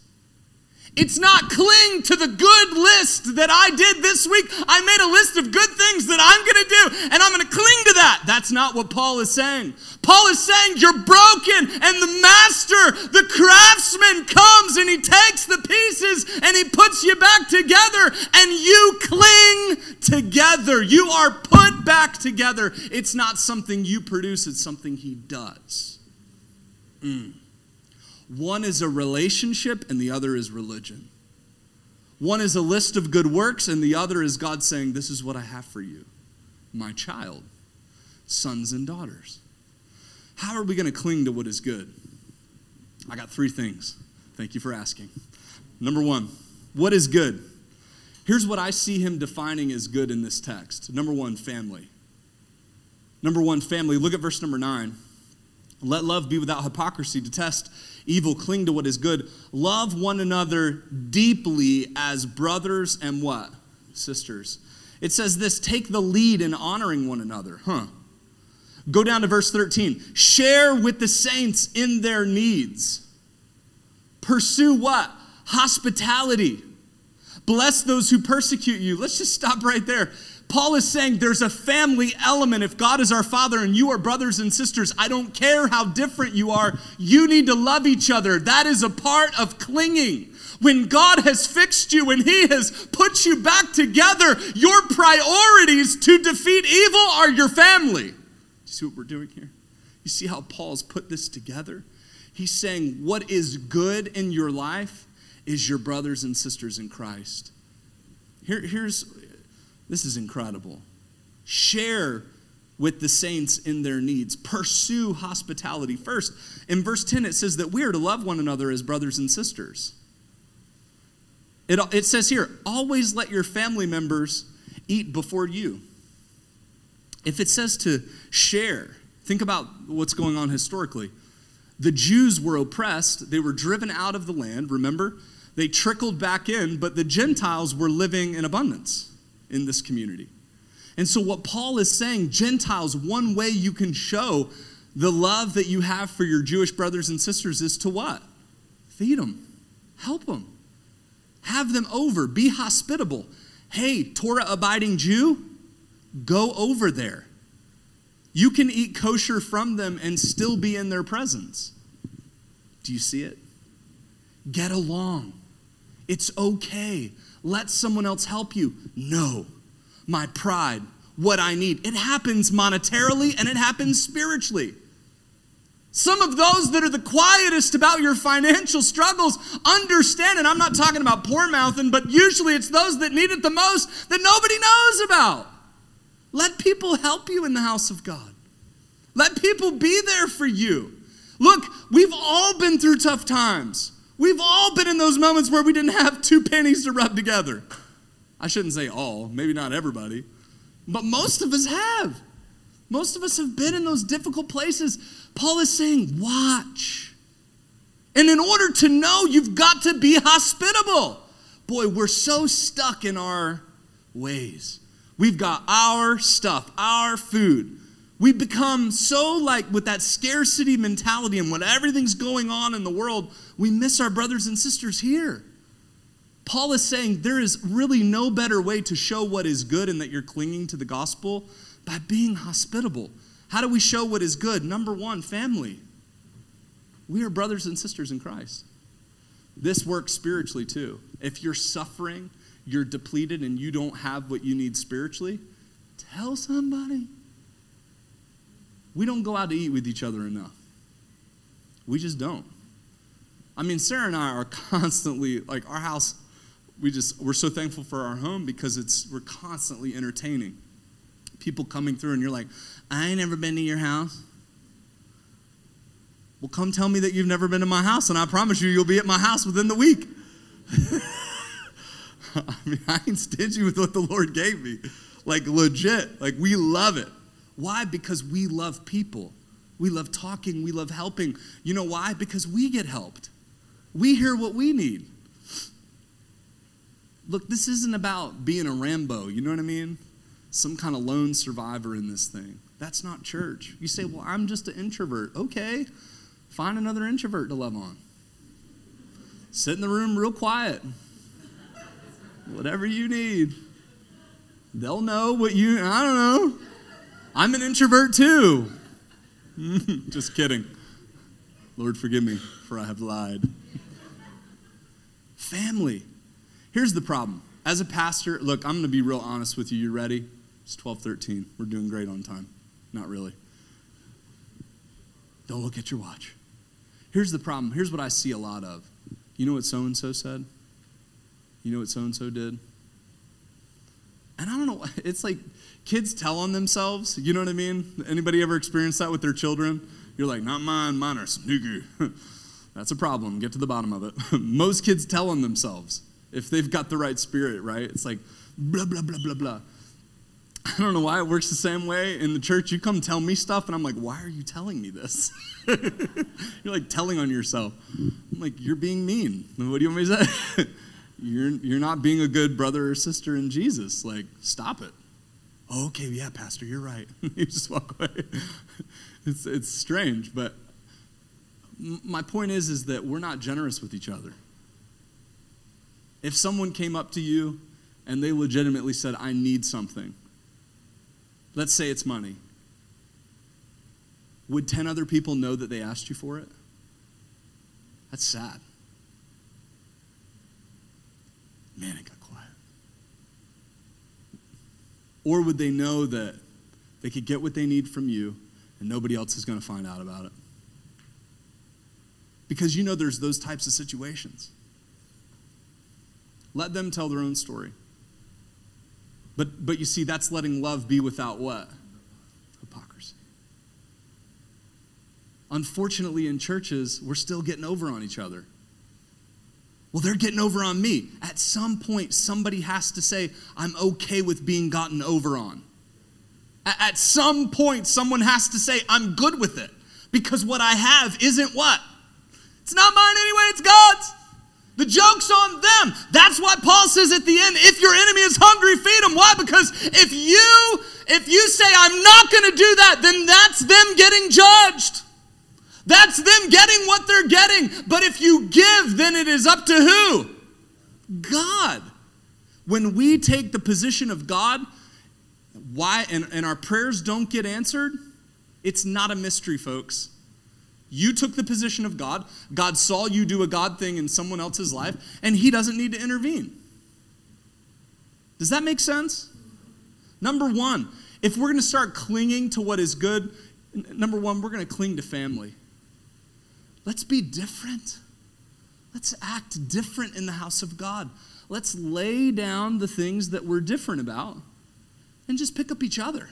It's not cling to the good list that I did this week. I made a list of good things that I'm going to do, and I'm going to cling to that. That's not what Paul is saying. Paul is saying you're broken, and the master, the craftsman, comes and he takes the pieces and he puts you back together, and you cling together. You are put back together. It's not something you produce, it's something he does. Mm. One is a relationship and the other is religion. One is a list of good works and the other is God saying, This is what I have for you, my child, sons and daughters. How are we going to cling to what is good? I got three things. Thank you for asking. Number one, what is good? Here's what I see him defining as good in this text. Number one, family. Number one, family. Look at verse number nine. Let love be without hypocrisy. Detest evil, cling to what is good. Love one another deeply as brothers and what? Sisters. It says this take the lead in honoring one another. Huh. Go down to verse 13. Share with the saints in their needs. Pursue what? Hospitality. Bless those who persecute you. Let's just stop right there. Paul is saying there's a family element. If God is our father and you are brothers and sisters, I don't care how different you are, you need to love each other. That is a part of clinging. When God has fixed you, and He has put you back together, your priorities to defeat evil are your family. You see what we're doing here? You see how Paul's put this together? He's saying, What is good in your life is your brothers and sisters in Christ. Here, here's this is incredible. Share with the saints in their needs. Pursue hospitality first. In verse 10, it says that we are to love one another as brothers and sisters. It, it says here, always let your family members eat before you. If it says to share, think about what's going on historically. The Jews were oppressed, they were driven out of the land, remember? They trickled back in, but the Gentiles were living in abundance in this community. And so, what Paul is saying, Gentiles, one way you can show the love that you have for your Jewish brothers and sisters is to what? Feed them, help them, have them over, be hospitable. Hey, Torah abiding Jew, go over there. You can eat kosher from them and still be in their presence. Do you see it? Get along. It's okay. Let someone else help you. No my pride, what I need. It happens monetarily and it happens spiritually. Some of those that are the quietest about your financial struggles understand, and I'm not talking about poor mouthing, but usually it's those that need it the most that nobody knows about. Let people help you in the house of God. Let people be there for you. Look, we've all been through tough times. We've all been in those moments where we didn't have two pennies to rub together. I shouldn't say all, maybe not everybody, but most of us have. Most of us have been in those difficult places. Paul is saying, watch. And in order to know, you've got to be hospitable. Boy, we're so stuck in our ways. We've got our stuff, our food. We become so like with that scarcity mentality and when everything's going on in the world, we miss our brothers and sisters here. Paul is saying there is really no better way to show what is good and that you're clinging to the gospel by being hospitable. How do we show what is good? Number one, family. We are brothers and sisters in Christ. This works spiritually too. If you're suffering, you're depleted, and you don't have what you need spiritually, tell somebody. We don't go out to eat with each other enough. We just don't. I mean, Sarah and I are constantly, like, our house we just we're so thankful for our home because it's we're constantly entertaining. People coming through and you're like i ain't never been to your house. Well come tell me that you've never been to my house and i promise you you'll be at my house within the week. I mean i ain't stingy with what the lord gave me. Like legit like we love it why because we love people we love talking we love helping you know why because we get helped we hear what we need Look, this isn't about being a Rambo, you know what I mean? Some kind of lone survivor in this thing. That's not church. You say, well, I'm just an introvert. Okay, find another introvert to love on. Sit in the room real quiet. Whatever you need. They'll know what you, I don't know. I'm an introvert too. just kidding. Lord, forgive me, for I have lied. Family. Here's the problem. As a pastor, look, I'm going to be real honest with you. You ready? It's 12:13. We're doing great on time. Not really. Don't look at your watch. Here's the problem. Here's what I see a lot of. You know what so and so said? You know what so and so did? And I don't know, it's like kids tell on themselves. You know what I mean? Anybody ever experienced that with their children? You're like, not mine, mine are sneaky. That's a problem. Get to the bottom of it. Most kids tell on themselves if they've got the right spirit, right? It's like blah, blah, blah, blah, blah. I don't know why it works the same way in the church. You come tell me stuff, and I'm like, why are you telling me this? you're like telling on yourself. I'm like, you're being mean. What do you want me to say? You're, you're not being a good brother or sister in Jesus. Like, stop it. Oh, okay, yeah, Pastor, you're right. you just walk away. it's, it's strange, but my point is, is that we're not generous with each other. If someone came up to you and they legitimately said, I need something, let's say it's money, would 10 other people know that they asked you for it? That's sad. Man, it got quiet. Or would they know that they could get what they need from you and nobody else is going to find out about it? Because you know there's those types of situations. Let them tell their own story. But, but you see, that's letting love be without what? Hypocrisy. Unfortunately, in churches, we're still getting over on each other. Well, they're getting over on me. At some point, somebody has to say, I'm okay with being gotten over on. At some point, someone has to say, I'm good with it. Because what I have isn't what? It's not mine anyway, it's God's. The joke's on them. That's why Paul says at the end, if your enemy is hungry, feed him. Why? Because if you if you say I'm not going to do that, then that's them getting judged. That's them getting what they're getting. But if you give, then it is up to who? God. When we take the position of God, why and, and our prayers don't get answered, it's not a mystery, folks. You took the position of God. God saw you do a God thing in someone else's life, and He doesn't need to intervene. Does that make sense? Number one, if we're going to start clinging to what is good, number one, we're going to cling to family. Let's be different. Let's act different in the house of God. Let's lay down the things that we're different about and just pick up each other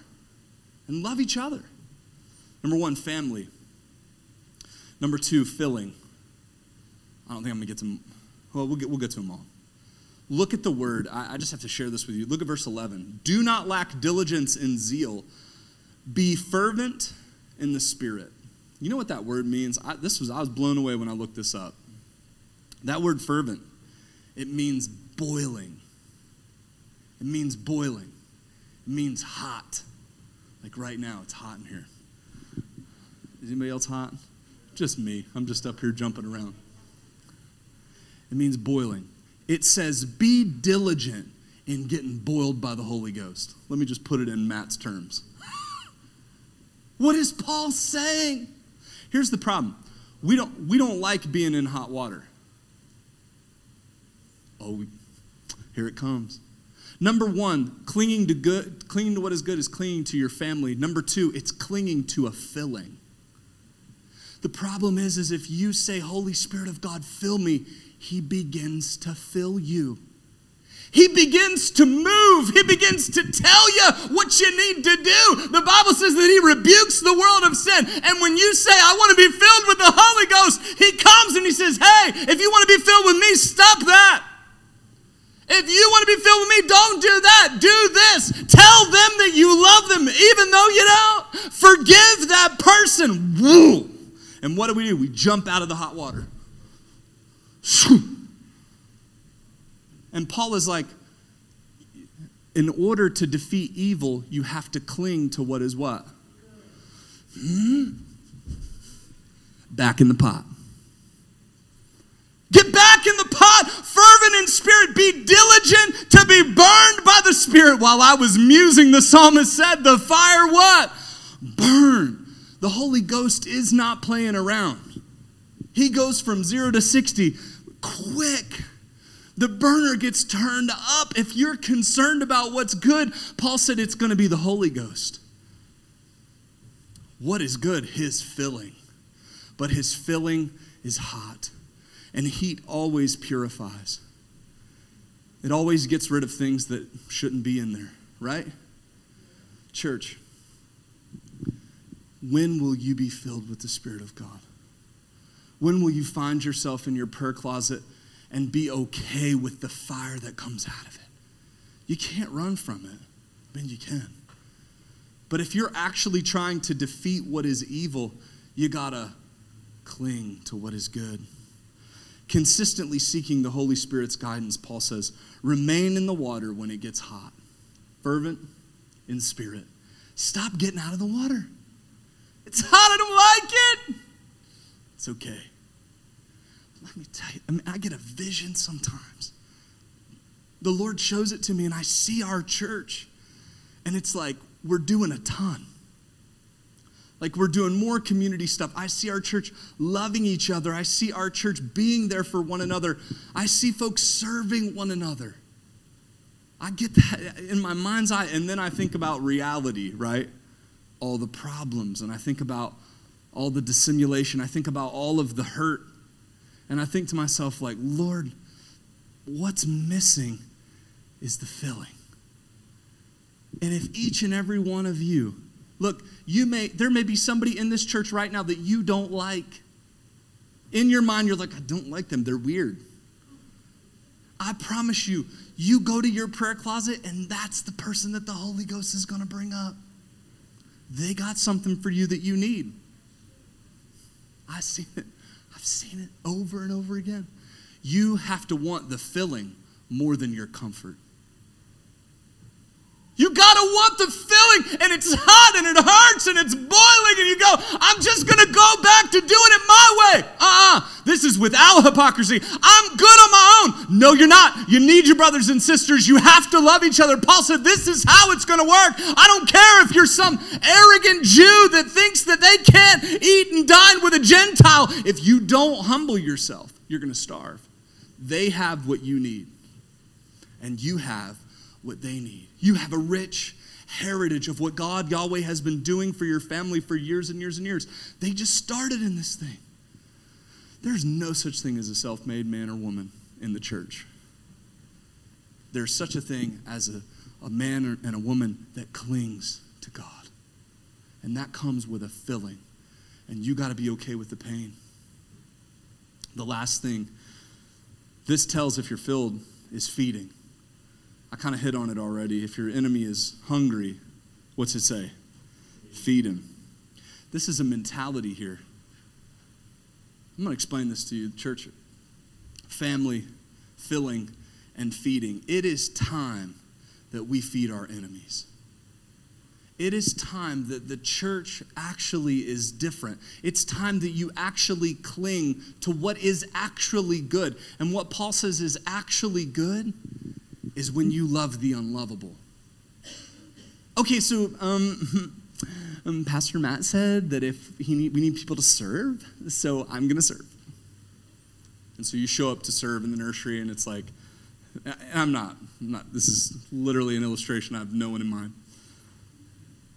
and love each other. Number one, family. Number two, filling. I don't think I'm going to get to. Well, we'll get, we'll get to them all. Look at the word. I, I just have to share this with you. Look at verse 11. Do not lack diligence and zeal. Be fervent in the spirit. You know what that word means? I, this was I was blown away when I looked this up. That word fervent, it means boiling. It means boiling. It means hot. Like right now, it's hot in here. Is anybody else hot? Just me. I'm just up here jumping around. It means boiling. It says, be diligent in getting boiled by the Holy Ghost. Let me just put it in Matt's terms. what is Paul saying? Here's the problem we don't, we don't like being in hot water. Oh, we, here it comes. Number one, clinging to good, clinging to what is good is clinging to your family. Number two, it's clinging to a filling. The problem is, is if you say, Holy Spirit of God, fill me, He begins to fill you. He begins to move. He begins to tell you what you need to do. The Bible says that He rebukes the world of sin. And when you say, I want to be filled with the Holy Ghost, He comes and He says, Hey, if you want to be filled with me, stop that. If you want to be filled with me, don't do that. Do this. Tell them that you love them, even though you don't. Forgive that person. Woo. And what do we do? We jump out of the hot water. And Paul is like, in order to defeat evil, you have to cling to what is what? Hmm? Back in the pot. Get back in the pot, fervent in spirit, be diligent to be burned by the Spirit. While I was musing, the psalmist said, The fire what? Burn. The Holy Ghost is not playing around. He goes from zero to 60 quick. The burner gets turned up. If you're concerned about what's good, Paul said it's going to be the Holy Ghost. What is good? His filling. But his filling is hot. And heat always purifies. It always gets rid of things that shouldn't be in there, right? Church, when will you be filled with the Spirit of God? When will you find yourself in your prayer closet and be okay with the fire that comes out of it? You can't run from it. I mean, you can. But if you're actually trying to defeat what is evil, you gotta cling to what is good. Consistently seeking the Holy Spirit's guidance, Paul says, remain in the water when it gets hot, fervent in spirit. Stop getting out of the water. It's hot, I don't like it. It's okay. Let me tell you, I, mean, I get a vision sometimes. The Lord shows it to me, and I see our church, and it's like we're doing a ton. Like we're doing more community stuff. I see our church loving each other. I see our church being there for one another. I see folks serving one another. I get that in my mind's eye. And then I think about reality, right? All the problems. And I think about all the dissimulation. I think about all of the hurt. And I think to myself, like, Lord, what's missing is the filling. And if each and every one of you, look, you may there may be somebody in this church right now that you don't like. In your mind, you're like, I don't like them, they're weird. I promise you, you go to your prayer closet, and that's the person that the Holy Ghost is going to bring up. They got something for you that you need. I see it. I've seen it over and over again. You have to want the filling more than your comfort. You gotta want the filling, and it's hot and it hurts and it's boiling, and you go, I'm just gonna go back to doing it my way. Uh uh-uh. uh This is without hypocrisy. I'm good on my own. No, you're not. You need your brothers and sisters. You have to love each other. Paul said, This is how it's gonna work. I don't care if you're some arrogant Jew that thinks that they can't eat and dine with a Gentile. If you don't humble yourself, you're gonna starve. They have what you need, and you have what they need. You have a rich heritage of what God, Yahweh, has been doing for your family for years and years and years. They just started in this thing. There's no such thing as a self made man or woman in the church. There's such a thing as a, a man and a woman that clings to God. And that comes with a filling. And you got to be okay with the pain. The last thing this tells if you're filled is feeding. I kind of hit on it already. If your enemy is hungry, what's it say? Feed him. This is a mentality here. I'm going to explain this to you, church. Family, filling, and feeding. It is time that we feed our enemies. It is time that the church actually is different. It's time that you actually cling to what is actually good. And what Paul says is actually good is when you love the unlovable. Okay, so um, um, Pastor Matt said that if he need, we need people to serve, so I'm going to serve. And so you show up to serve in the nursery, and it's like, I'm not, I'm not. This is literally an illustration. I have no one in mind.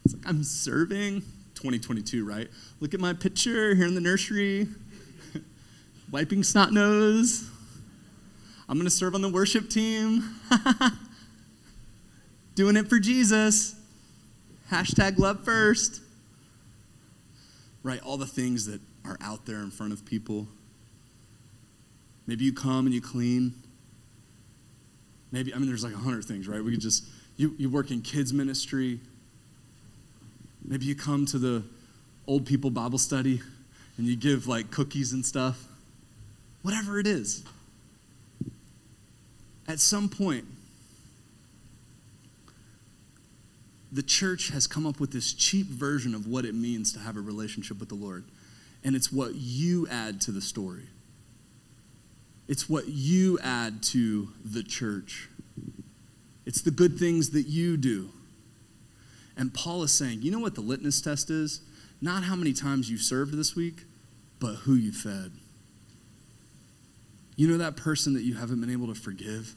It's like I'm serving 2022, right? Look at my picture here in the nursery, wiping snot nose. I'm going to serve on the worship team. Doing it for Jesus. Hashtag love first. Right? All the things that are out there in front of people. Maybe you come and you clean. Maybe, I mean, there's like a hundred things, right? We could just, you, you work in kids' ministry. Maybe you come to the old people Bible study and you give like cookies and stuff. Whatever it is at some point, the church has come up with this cheap version of what it means to have a relationship with the Lord. And it's what you add to the story, it's what you add to the church. It's the good things that you do. And Paul is saying, you know what the litmus test is? Not how many times you served this week, but who you fed. You know that person that you haven't been able to forgive?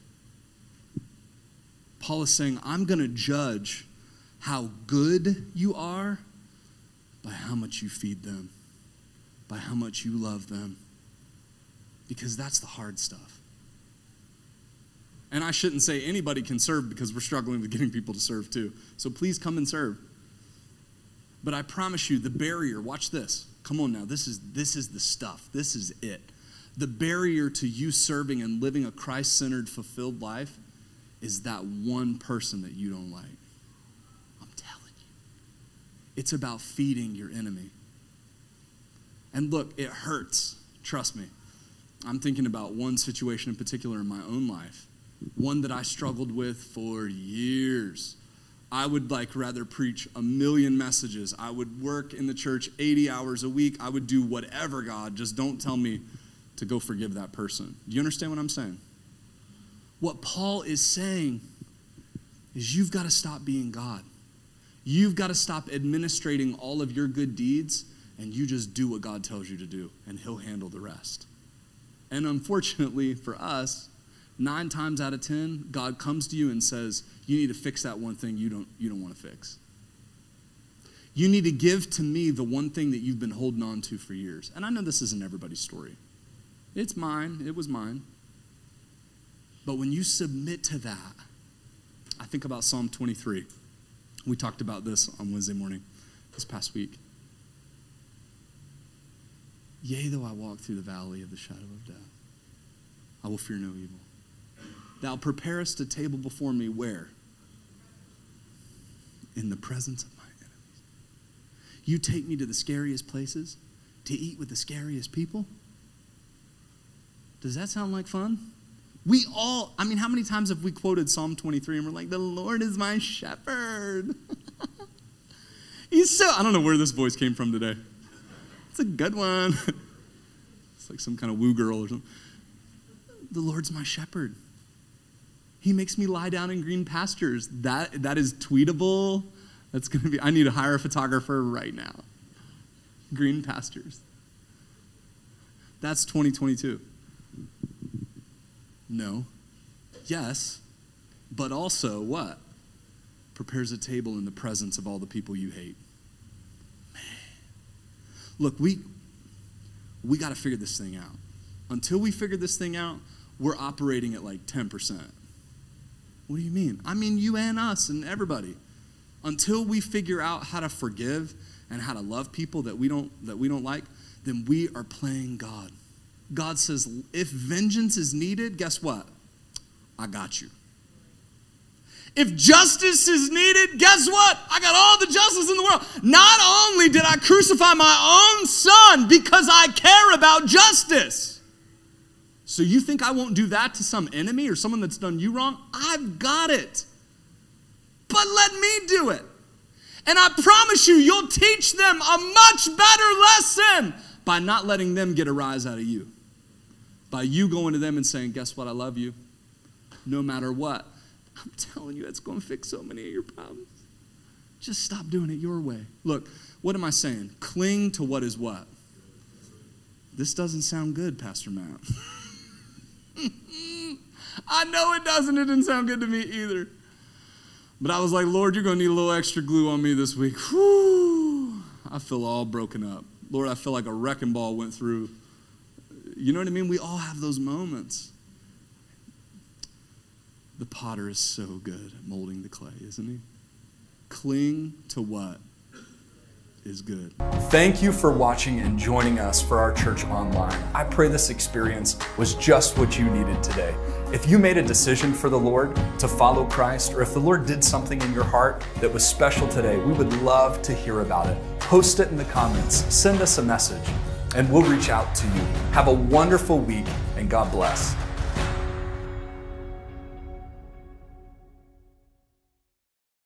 Paul is saying, I'm going to judge how good you are by how much you feed them, by how much you love them, because that's the hard stuff. And I shouldn't say anybody can serve because we're struggling with getting people to serve too. So please come and serve. But I promise you, the barrier, watch this. Come on now, this is, this is the stuff. This is it the barrier to you serving and living a Christ centered, fulfilled life is that one person that you don't like. I'm telling you. It's about feeding your enemy. And look, it hurts. Trust me. I'm thinking about one situation in particular in my own life, one that I struggled with for years. I would like rather preach a million messages. I would work in the church 80 hours a week. I would do whatever, God. Just don't tell me to go forgive that person. Do you understand what I'm saying? What Paul is saying is you've got to stop being God. You've got to stop administrating all of your good deeds and you just do what God tells you to do, and He'll handle the rest. And unfortunately for us, nine times out of ten, God comes to you and says, You need to fix that one thing you don't, you don't want to fix. You need to give to me the one thing that you've been holding on to for years. And I know this isn't everybody's story. It's mine, it was mine. But when you submit to that, I think about Psalm 23. We talked about this on Wednesday morning this past week. Yea, though I walk through the valley of the shadow of death, I will fear no evil. Thou preparest a table before me where? In the presence of my enemies. You take me to the scariest places to eat with the scariest people? Does that sound like fun? We all, I mean, how many times have we quoted Psalm 23 and we're like, the Lord is my shepherd? He's so, I don't know where this voice came from today. It's a good one. it's like some kind of woo girl or something. The Lord's my shepherd. He makes me lie down in green pastures. That, that is tweetable. That's going to be, I need to hire a photographer right now. Green pastures. That's 2022. No. Yes. But also, what? Prepares a table in the presence of all the people you hate. Man. Look, we, we got to figure this thing out. Until we figure this thing out, we're operating at like 10%. What do you mean? I mean, you and us and everybody. Until we figure out how to forgive and how to love people that we don't, that we don't like, then we are playing God. God says, if vengeance is needed, guess what? I got you. If justice is needed, guess what? I got all the justice in the world. Not only did I crucify my own son because I care about justice. So you think I won't do that to some enemy or someone that's done you wrong? I've got it. But let me do it. And I promise you, you'll teach them a much better lesson by not letting them get a rise out of you. By you going to them and saying, Guess what? I love you. No matter what. I'm telling you, that's going to fix so many of your problems. Just stop doing it your way. Look, what am I saying? Cling to what is what? This doesn't sound good, Pastor Matt. I know it doesn't. It didn't sound good to me either. But I was like, Lord, you're going to need a little extra glue on me this week. Whew. I feel all broken up. Lord, I feel like a wrecking ball went through. You know what I mean? We all have those moments. The potter is so good at molding the clay, isn't he? Cling to what is good. Thank you for watching and joining us for our church online. I pray this experience was just what you needed today. If you made a decision for the Lord to follow Christ, or if the Lord did something in your heart that was special today, we would love to hear about it. Post it in the comments, send us a message, and we'll reach out to you. Have a wonderful week, and God bless.